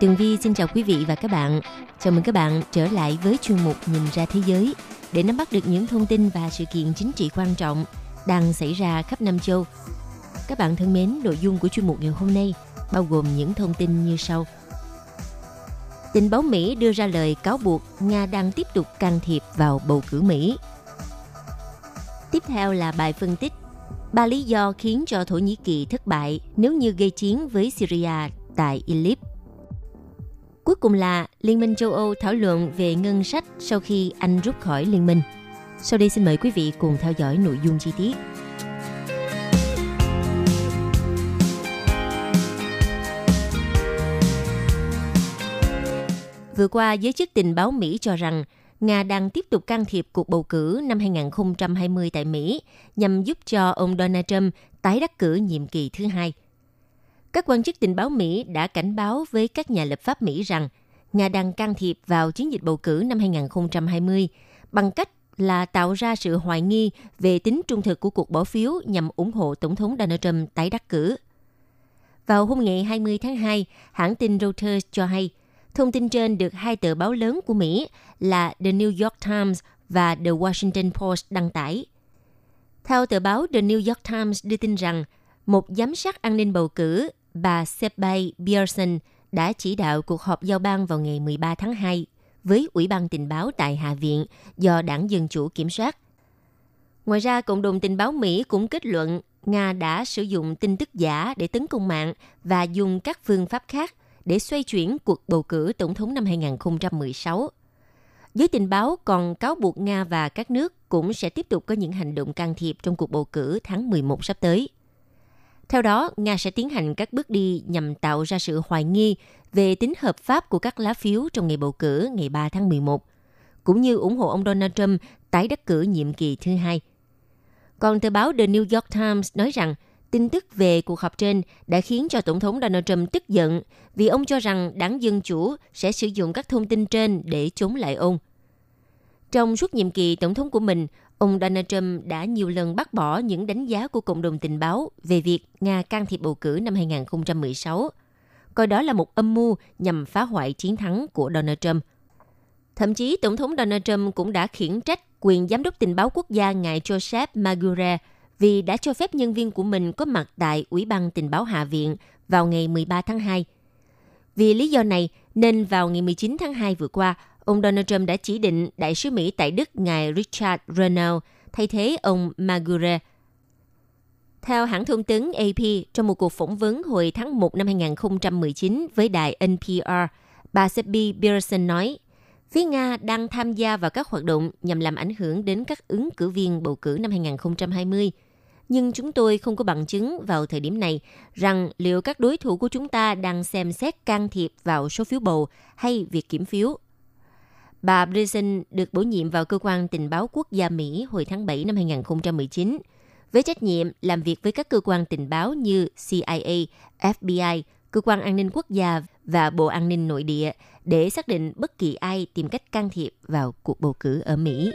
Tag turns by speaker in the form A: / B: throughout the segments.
A: Tường Vi xin chào quý vị và các bạn. Chào mừng các bạn trở lại với chuyên mục Nhìn ra thế giới để nắm bắt được những thông tin và sự kiện chính trị quan trọng đang xảy ra khắp Nam châu. Các bạn thân mến, nội dung của chuyên mục ngày hôm nay bao gồm những thông tin như sau. Tình báo Mỹ đưa ra lời cáo buộc Nga đang tiếp tục can thiệp vào bầu cử Mỹ. Tiếp theo là bài phân tích ba lý do khiến cho Thổ Nhĩ Kỳ thất bại nếu như gây chiến với Syria tại Idlib. Cuối cùng là Liên minh châu Âu thảo luận về ngân sách sau khi Anh rút khỏi liên minh. Sau đây xin mời quý vị cùng theo dõi nội dung chi tiết. Vừa qua, giới chức tình báo Mỹ cho rằng Nga đang tiếp tục can thiệp cuộc bầu cử năm 2020 tại Mỹ nhằm giúp cho ông Donald Trump tái đắc cử nhiệm kỳ thứ hai – các quan chức tình báo Mỹ đã cảnh báo với các nhà lập pháp Mỹ rằng Nga đang can thiệp vào chiến dịch bầu cử năm 2020 bằng cách là tạo ra sự hoài nghi về tính trung thực của cuộc bỏ phiếu nhằm ủng hộ Tổng thống Donald Trump tái đắc cử. Vào hôm ngày 20 tháng 2, hãng tin Reuters cho hay, thông tin trên được hai tờ báo lớn của Mỹ là The New York Times và The Washington Post đăng tải. Theo tờ báo The New York Times đưa tin rằng, một giám sát an ninh bầu cử bà Sebay Pearson đã chỉ đạo cuộc họp giao ban vào ngày 13 tháng 2 với Ủy ban tình báo tại Hạ viện do đảng Dân Chủ kiểm soát. Ngoài ra, Cộng đồng tình báo Mỹ cũng kết luận Nga đã sử dụng tin tức giả để tấn công mạng và dùng các phương pháp khác để xoay chuyển cuộc bầu cử tổng thống năm 2016. Giới tình báo còn cáo buộc Nga và các nước cũng sẽ tiếp tục có những hành động can thiệp trong cuộc bầu cử tháng 11 sắp tới. Theo đó, Nga sẽ tiến hành các bước đi nhằm tạo ra sự hoài nghi về tính hợp pháp của các lá phiếu trong ngày bầu cử ngày 3 tháng 11, cũng như ủng hộ ông Donald Trump tái đắc cử nhiệm kỳ thứ hai. Còn tờ báo The New York Times nói rằng tin tức về cuộc họp trên đã khiến cho Tổng thống Donald Trump tức giận vì ông cho rằng đảng Dân Chủ sẽ sử dụng các thông tin trên để chống lại ông. Trong suốt nhiệm kỳ tổng thống của mình, Ông Donald Trump đã nhiều lần bác bỏ những đánh giá của cộng đồng tình báo về việc Nga can thiệp bầu cử năm 2016, coi đó là một âm mưu nhằm phá hoại chiến thắng của Donald Trump. Thậm chí, Tổng thống Donald Trump cũng đã khiển trách quyền giám đốc tình báo quốc gia ngài Joseph Magura vì đã cho phép nhân viên của mình có mặt tại Ủy ban tình báo Hạ viện vào ngày 13 tháng 2. Vì lý do này, nên vào ngày 19 tháng 2 vừa qua, ông Donald Trump đã chỉ định đại sứ Mỹ tại Đức ngài Richard Renault thay thế ông Magure. Theo hãng thông tấn AP, trong một cuộc phỏng vấn hồi tháng 1 năm 2019 với đài NPR, bà Seppi Pearson nói, phía Nga đang tham gia vào các hoạt động nhằm làm ảnh hưởng đến các ứng cử viên bầu cử năm 2020. Nhưng chúng tôi không có bằng chứng vào thời điểm này rằng liệu các đối thủ của chúng ta đang xem xét can thiệp vào số phiếu bầu hay việc kiểm phiếu Bà Brezen được bổ nhiệm vào cơ quan tình báo quốc gia Mỹ hồi tháng 7 năm 2019 với trách nhiệm làm việc với các cơ quan tình báo như CIA, FBI, cơ quan an ninh quốc gia và Bộ An ninh nội địa để xác định bất kỳ ai tìm cách can thiệp vào cuộc bầu cử ở Mỹ.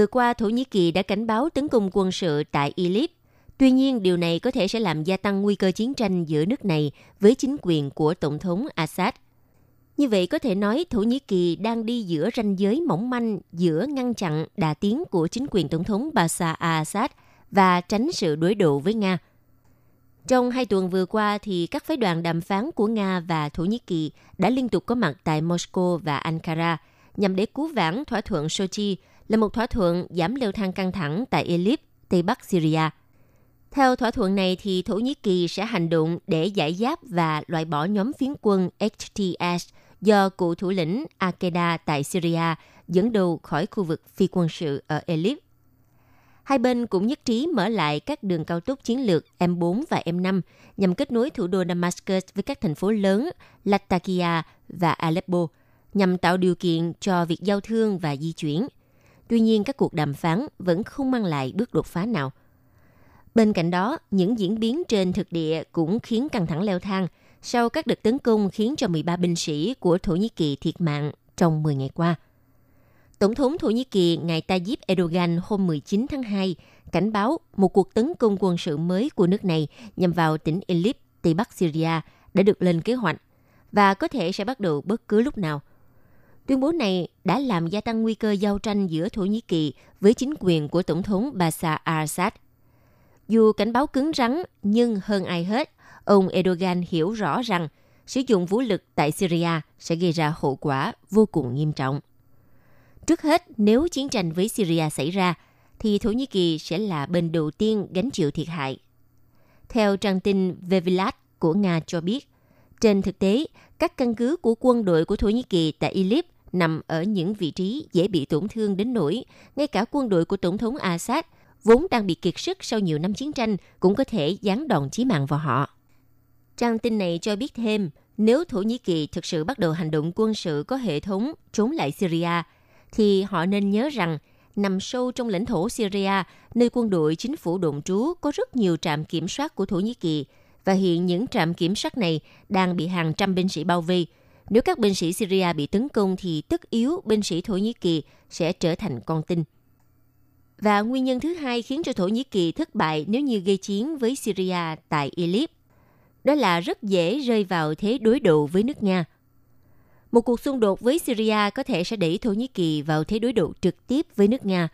A: Vừa qua, Thổ Nhĩ Kỳ đã cảnh báo tấn công quân sự tại Idlib. Tuy nhiên, điều này có thể sẽ làm gia tăng nguy cơ chiến tranh giữa nước này với chính quyền của Tổng thống Assad. Như vậy có thể nói Thổ Nhĩ Kỳ đang đi giữa ranh giới mỏng manh giữa ngăn chặn đà tiến của chính quyền Tổng thống Bashar al-Assad và tránh sự đối đầu với Nga. Trong hai tuần vừa qua, thì các phái đoàn đàm phán của Nga và Thổ Nhĩ Kỳ đã liên tục có mặt tại Moscow và Ankara nhằm để cứu vãn thỏa thuận Sochi là một thỏa thuận giảm leo thang căng thẳng tại Idlib, Tây Bắc Syria. Theo thỏa thuận này thì Thổ Nhĩ Kỳ sẽ hành động để giải giáp và loại bỏ nhóm phiến quân HTS do cựu thủ lĩnh Al-Qaeda tại Syria dẫn đầu khỏi khu vực phi quân sự ở Idlib. Hai bên cũng nhất trí mở lại các đường cao tốc chiến lược M4 và M5 nhằm kết nối thủ đô Damascus với các thành phố lớn Latakia và Aleppo, nhằm tạo điều kiện cho việc giao thương và di chuyển. Tuy nhiên, các cuộc đàm phán vẫn không mang lại bước đột phá nào. Bên cạnh đó, những diễn biến trên thực địa cũng khiến căng thẳng leo thang sau các đợt tấn công khiến cho 13 binh sĩ của Thổ Nhĩ Kỳ thiệt mạng trong 10 ngày qua. Tổng thống Thổ Nhĩ Kỳ ngài Tayyip Erdogan hôm 19 tháng 2 cảnh báo một cuộc tấn công quân sự mới của nước này nhằm vào tỉnh Idlib, Tây Bắc Syria đã được lên kế hoạch và có thể sẽ bắt đầu bất cứ lúc nào. Tuyên bố này đã làm gia tăng nguy cơ giao tranh giữa Thổ Nhĩ Kỳ với chính quyền của Tổng thống Bashar al-Assad. Dù cảnh báo cứng rắn, nhưng hơn ai hết, ông Erdogan hiểu rõ rằng sử dụng vũ lực tại Syria sẽ gây ra hậu quả vô cùng nghiêm trọng. Trước hết, nếu chiến tranh với Syria xảy ra, thì Thổ Nhĩ Kỳ sẽ là bên đầu tiên gánh chịu thiệt hại. Theo trang tin Vevilat của Nga cho biết, trên thực tế, các căn cứ của quân đội của Thổ Nhĩ Kỳ tại Idlib nằm ở những vị trí dễ bị tổn thương đến nỗi ngay cả quân đội của Tổng thống Assad vốn đang bị kiệt sức sau nhiều năm chiến tranh cũng có thể giáng đòn chí mạng vào họ. Trang tin này cho biết thêm, nếu Thổ Nhĩ Kỳ thực sự bắt đầu hành động quân sự có hệ thống chống lại Syria, thì họ nên nhớ rằng nằm sâu trong lãnh thổ Syria, nơi quân đội chính phủ đồn trú có rất nhiều trạm kiểm soát của Thổ Nhĩ Kỳ, và hiện những trạm kiểm soát này đang bị hàng trăm binh sĩ bao vây. Nếu các binh sĩ Syria bị tấn công thì tất yếu binh sĩ Thổ Nhĩ Kỳ sẽ trở thành con tin. Và nguyên nhân thứ hai khiến cho Thổ Nhĩ Kỳ thất bại nếu như gây chiến với Syria tại Idlib, đó là rất dễ rơi vào thế đối đầu với nước Nga. Một cuộc xung đột với Syria có thể sẽ đẩy Thổ Nhĩ Kỳ vào thế đối đầu trực tiếp với nước Nga.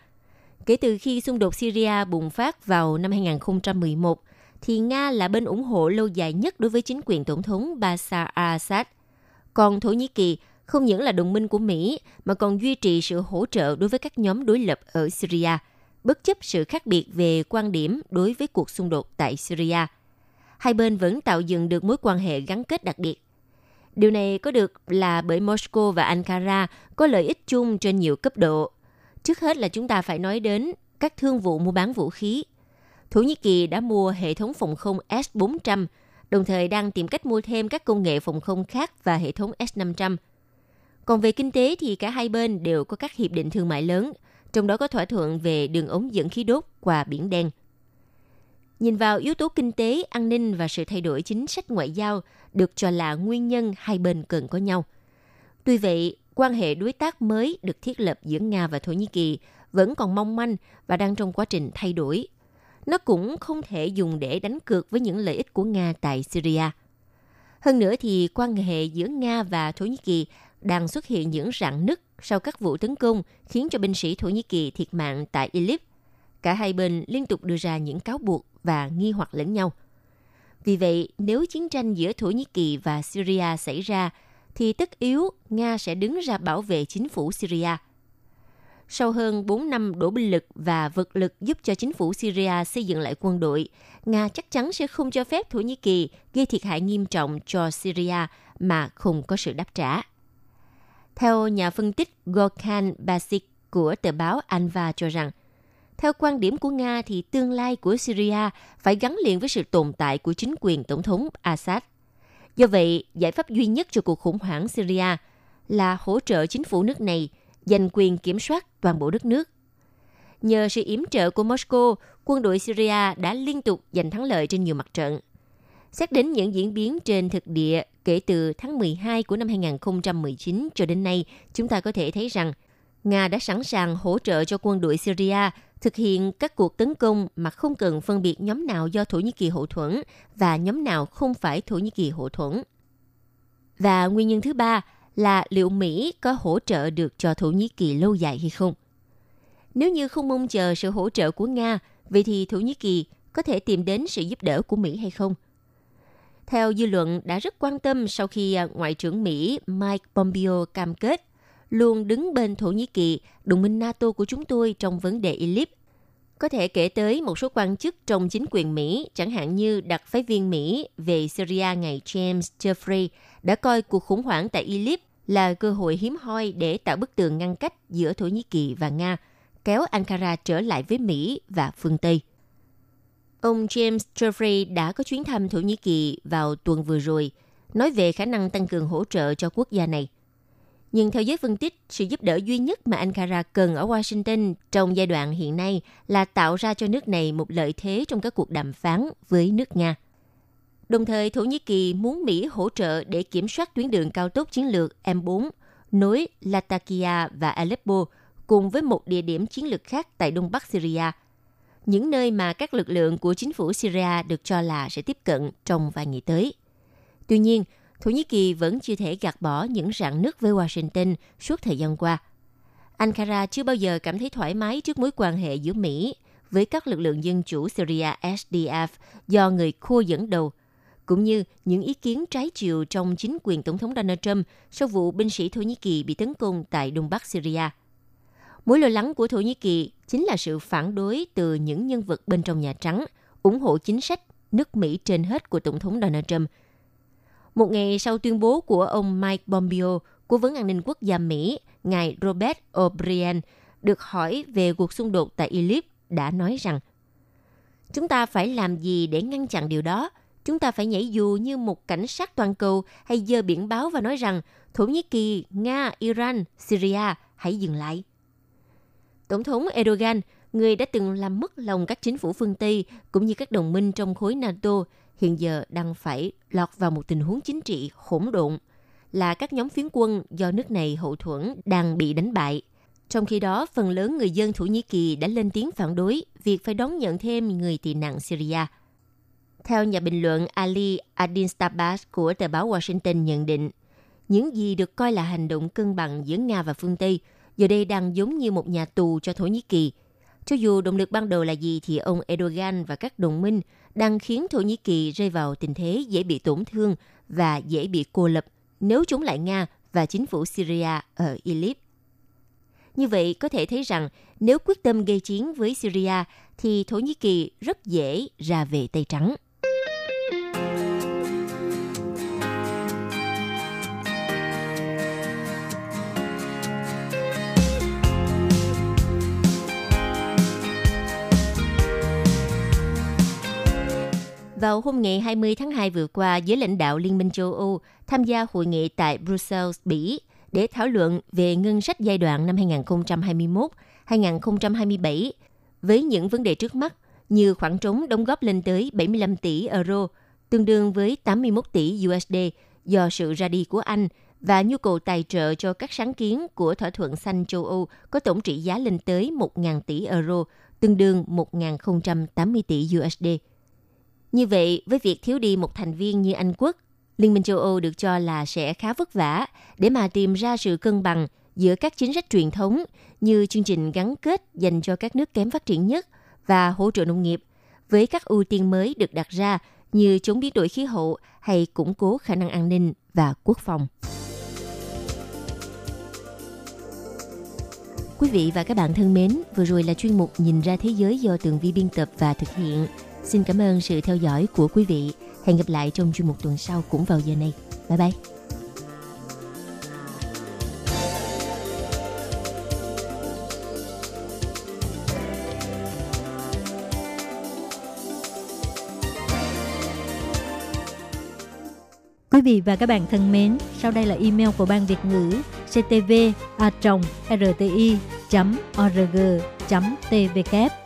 A: Kể từ khi xung đột Syria bùng phát vào năm 2011, thì Nga là bên ủng hộ lâu dài nhất đối với chính quyền Tổng thống Bashar al-Assad. Còn Thổ Nhĩ Kỳ không những là đồng minh của Mỹ mà còn duy trì sự hỗ trợ đối với các nhóm đối lập ở Syria, bất chấp sự khác biệt về quan điểm đối với cuộc xung đột tại Syria. Hai bên vẫn tạo dựng được mối quan hệ gắn kết đặc biệt. Điều này có được là bởi Moscow và Ankara có lợi ích chung trên nhiều cấp độ. Trước hết là chúng ta phải nói đến các thương vụ mua bán vũ khí Thổ Nhĩ Kỳ đã mua hệ thống phòng không S-400, đồng thời đang tìm cách mua thêm các công nghệ phòng không khác và hệ thống S-500. Còn về kinh tế thì cả hai bên đều có các hiệp định thương mại lớn, trong đó có thỏa thuận về đường ống dẫn khí đốt qua Biển Đen. Nhìn vào yếu tố kinh tế, an ninh và sự thay đổi chính sách ngoại giao được cho là nguyên nhân hai bên cần có nhau. Tuy vậy, quan hệ đối tác mới được thiết lập giữa Nga và Thổ Nhĩ Kỳ vẫn còn mong manh và đang trong quá trình thay đổi nó cũng không thể dùng để đánh cược với những lợi ích của Nga tại Syria. Hơn nữa thì quan hệ giữa Nga và Thổ Nhĩ Kỳ đang xuất hiện những rạn nứt sau các vụ tấn công khiến cho binh sĩ Thổ Nhĩ Kỳ thiệt mạng tại Idlib. Cả hai bên liên tục đưa ra những cáo buộc và nghi hoặc lẫn nhau. Vì vậy, nếu chiến tranh giữa Thổ Nhĩ Kỳ và Syria xảy ra, thì tất yếu Nga sẽ đứng ra bảo vệ chính phủ Syria – sau hơn 4 năm đổ binh lực và vật lực giúp cho chính phủ Syria xây dựng lại quân đội, Nga chắc chắn sẽ không cho phép Thổ Nhĩ Kỳ gây thiệt hại nghiêm trọng cho Syria mà không có sự đáp trả. Theo nhà phân tích Gorkhan Basik của tờ báo Anva cho rằng, theo quan điểm của Nga thì tương lai của Syria phải gắn liền với sự tồn tại của chính quyền Tổng thống Assad. Do vậy, giải pháp duy nhất cho cuộc khủng hoảng Syria là hỗ trợ chính phủ nước này – giành quyền kiểm soát toàn bộ đất nước. Nhờ sự yểm trợ của Moscow, quân đội Syria đã liên tục giành thắng lợi trên nhiều mặt trận. Xét đến những diễn biến trên thực địa kể từ tháng 12 của năm 2019 cho đến nay, chúng ta có thể thấy rằng Nga đã sẵn sàng hỗ trợ cho quân đội Syria thực hiện các cuộc tấn công mà không cần phân biệt nhóm nào do Thổ Nhĩ Kỳ hậu thuẫn và nhóm nào không phải Thổ Nhĩ Kỳ hậu thuẫn. Và nguyên nhân thứ ba là liệu Mỹ có hỗ trợ được cho Thổ Nhĩ Kỳ lâu dài hay không. Nếu như không mong chờ sự hỗ trợ của Nga, vậy thì Thổ Nhĩ Kỳ có thể tìm đến sự giúp đỡ của Mỹ hay không? Theo dư luận đã rất quan tâm sau khi à, Ngoại trưởng Mỹ Mike Pompeo cam kết luôn đứng bên Thổ Nhĩ Kỳ, đồng minh NATO của chúng tôi trong vấn đề Idlib. Có thể kể tới một số quan chức trong chính quyền Mỹ, chẳng hạn như đặc phái viên Mỹ về Syria ngày James Jeffrey đã coi cuộc khủng hoảng tại Idlib là cơ hội hiếm hoi để tạo bức tường ngăn cách giữa Thổ Nhĩ Kỳ và Nga, kéo Ankara trở lại với Mỹ và phương Tây. Ông James Jeffrey đã có chuyến thăm Thổ Nhĩ Kỳ vào tuần vừa rồi, nói về khả năng tăng cường hỗ trợ cho quốc gia này. Nhưng theo giới phân tích, sự giúp đỡ duy nhất mà Ankara cần ở Washington trong giai đoạn hiện nay là tạo ra cho nước này một lợi thế trong các cuộc đàm phán với nước Nga. Đồng thời, Thổ Nhĩ Kỳ muốn Mỹ hỗ trợ để kiểm soát tuyến đường cao tốc chiến lược M4 nối Latakia và Aleppo cùng với một địa điểm chiến lược khác tại đông bắc Syria, những nơi mà các lực lượng của chính phủ Syria được cho là sẽ tiếp cận trong vài ngày tới. Tuy nhiên, Thổ Nhĩ Kỳ vẫn chưa thể gạt bỏ những rạn nứt với Washington suốt thời gian qua. Ankara chưa bao giờ cảm thấy thoải mái trước mối quan hệ giữa Mỹ với các lực lượng dân chủ Syria SDF do người Kurd dẫn đầu, cũng như những ý kiến trái chiều trong chính quyền Tổng thống Donald Trump sau vụ binh sĩ Thổ Nhĩ Kỳ bị tấn công tại Đông Bắc Syria. Mối lo lắng của Thổ Nhĩ Kỳ chính là sự phản đối từ những nhân vật bên trong Nhà Trắng, ủng hộ chính sách nước Mỹ trên hết của Tổng thống Donald Trump – một ngày sau tuyên bố của ông Mike Pompeo, Cố vấn an ninh quốc gia Mỹ, ngài Robert O'Brien, được hỏi về cuộc xung đột tại Idlib, đã nói rằng Chúng ta phải làm gì để ngăn chặn điều đó? Chúng ta phải nhảy dù như một cảnh sát toàn cầu hay dơ biển báo và nói rằng Thổ Nhĩ Kỳ, Nga, Iran, Syria hãy dừng lại. Tổng thống Erdogan, người đã từng làm mất lòng các chính phủ phương Tây cũng như các đồng minh trong khối NATO, hiện giờ đang phải lọt vào một tình huống chính trị hỗn độn là các nhóm phiến quân do nước này hậu thuẫn đang bị đánh bại. Trong khi đó, phần lớn người dân Thổ Nhĩ Kỳ đã lên tiếng phản đối việc phải đón nhận thêm người tị nạn Syria. Theo nhà bình luận Ali Adinstabas của tờ báo Washington nhận định, những gì được coi là hành động cân bằng giữa Nga và phương Tây giờ đây đang giống như một nhà tù cho Thổ Nhĩ Kỳ. Cho dù động lực ban đầu là gì thì ông Erdogan và các đồng minh đang khiến Thổ Nhĩ Kỳ rơi vào tình thế dễ bị tổn thương và dễ bị cô lập nếu chống lại Nga và chính phủ Syria ở Idlib. Như vậy, có thể thấy rằng nếu quyết tâm gây chiến với Syria thì Thổ Nhĩ Kỳ rất dễ ra về Tây Trắng. Vào hôm ngày 20 tháng 2 vừa qua, giới lãnh đạo Liên minh châu Âu tham gia hội nghị tại Brussels, Bỉ để thảo luận về ngân sách giai đoạn năm 2021-2027 với những vấn đề trước mắt như khoản trống đóng góp lên tới 75 tỷ euro, tương đương với 81 tỷ USD do sự ra đi của Anh và nhu cầu tài trợ cho các sáng kiến của thỏa thuận xanh châu Âu có tổng trị giá lên tới 1.000 tỷ euro, tương đương 1.080 tỷ USD. Như vậy, với việc thiếu đi một thành viên như Anh Quốc, Liên minh châu Âu được cho là sẽ khá vất vả để mà tìm ra sự cân bằng giữa các chính sách truyền thống như chương trình gắn kết dành cho các nước kém phát triển nhất và hỗ trợ nông nghiệp với các ưu tiên mới được đặt ra như chống biến đổi khí hậu hay củng cố khả năng an ninh và quốc phòng. Quý vị và các bạn thân mến, vừa rồi là chuyên mục Nhìn ra thế giới do Tường Vi biên tập và thực hiện. Xin cảm ơn sự theo dõi của quý vị. Hẹn gặp lại trong chuyên mục tuần sau cũng vào giờ này. Bye bye.
B: Quý vị và các bạn thân mến, sau đây là email của Ban Việt ngữ ctv a rti org tvk